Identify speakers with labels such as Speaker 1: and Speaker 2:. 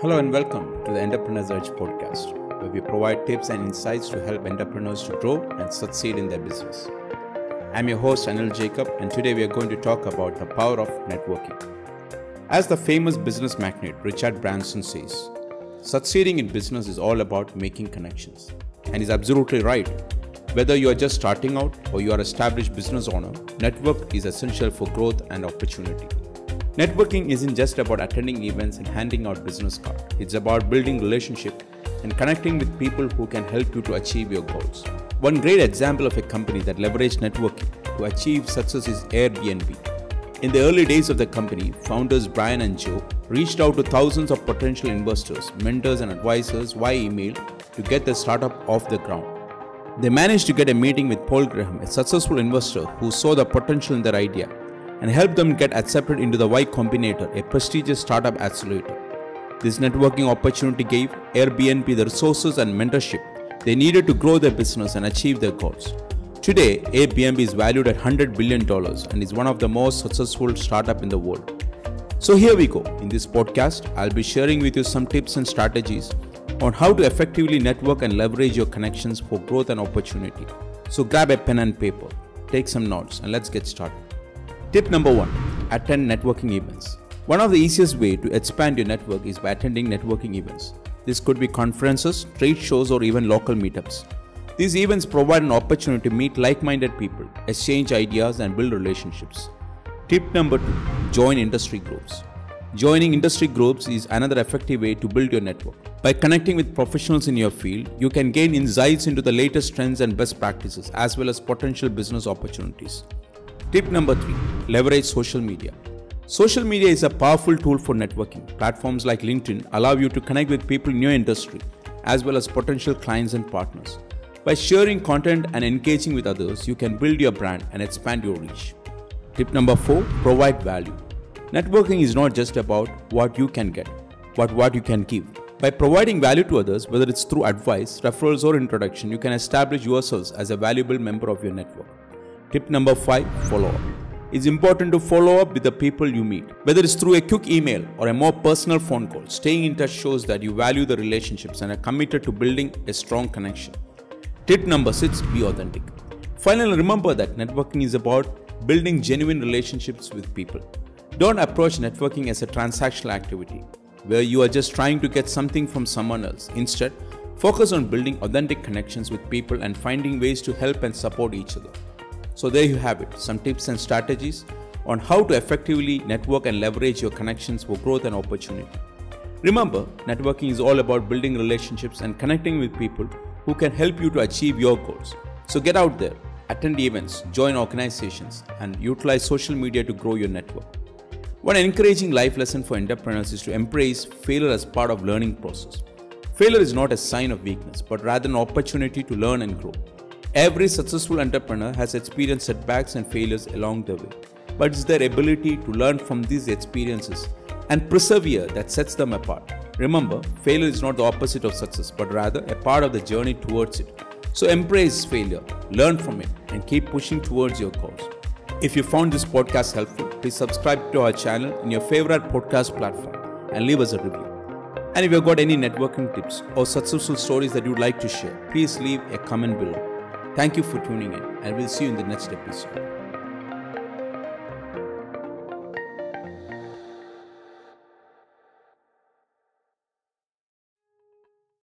Speaker 1: Hello and welcome to the Entrepreneur's Edge podcast, where we provide tips and insights to help entrepreneurs to grow and succeed in their business. I'm your host Anil Jacob, and today we are going to talk about the power of networking. As the famous business magnate Richard Branson says, succeeding in business is all about making connections. And he's absolutely right. Whether you are just starting out or you are established business owner, network is essential for growth and opportunity. Networking isn't just about attending events and handing out business cards. It's about building relationship and connecting with people who can help you to achieve your goals. One great example of a company that leveraged networking to achieve success is Airbnb. In the early days of the company, founders Brian and Joe reached out to thousands of potential investors, mentors, and advisors via email to get the startup off the ground. They managed to get a meeting with Paul Graham, a successful investor who saw the potential in their idea and help them get accepted into the Y Combinator, a prestigious startup accelerator. This networking opportunity gave Airbnb the resources and mentorship they needed to grow their business and achieve their goals. Today, Airbnb is valued at $100 billion and is one of the most successful startups in the world. So here we go. In this podcast, I'll be sharing with you some tips and strategies on how to effectively network and leverage your connections for growth and opportunity. So grab a pen and paper, take some notes, and let's get started. Tip number one attend networking events. One of the easiest way to expand your network is by attending networking events. This could be conferences, trade shows, or even local meetups. These events provide an opportunity to meet like minded people, exchange ideas, and build relationships. Tip number two join industry groups. Joining industry groups is another effective way to build your network. By connecting with professionals in your field, you can gain insights into the latest trends and best practices, as well as potential business opportunities. Tip number three leverage social media. Social media is a powerful tool for networking. Platforms like LinkedIn allow you to connect with people in your industry, as well as potential clients and partners. By sharing content and engaging with others, you can build your brand and expand your reach. Tip number four provide value. Networking is not just about what you can get, but what you can give. By providing value to others, whether it's through advice, referrals, or introduction, you can establish yourselves as a valuable member of your network. Tip number five follow up. It's important to follow up with the people you meet, whether it's through a quick email or a more personal phone call. Staying in touch shows that you value the relationships and are committed to building a strong connection. Tip number six be authentic. Finally, remember that networking is about building genuine relationships with people. Don't approach networking as a transactional activity where you are just trying to get something from someone else. Instead, focus on building authentic connections with people and finding ways to help and support each other. So, there you have it some tips and strategies on how to effectively network and leverage your connections for growth and opportunity. Remember, networking is all about building relationships and connecting with people who can help you to achieve your goals. So, get out there, attend events, join organizations, and utilize social media to grow your network. One encouraging life lesson for entrepreneurs is to embrace failure as part of learning process. Failure is not a sign of weakness, but rather an opportunity to learn and grow. Every successful entrepreneur has experienced setbacks and failures along the way, but it's their ability to learn from these experiences and persevere that sets them apart. Remember, failure is not the opposite of success, but rather a part of the journey towards it. So embrace failure, learn from it, and keep pushing towards your goals. If you found this podcast helpful, please subscribe to our channel in your favorite podcast platform and leave us a review. And if you've got any networking tips or successful stories that you'd like to share, please leave a comment below. Thank you for tuning in, and we'll see you in the next episode.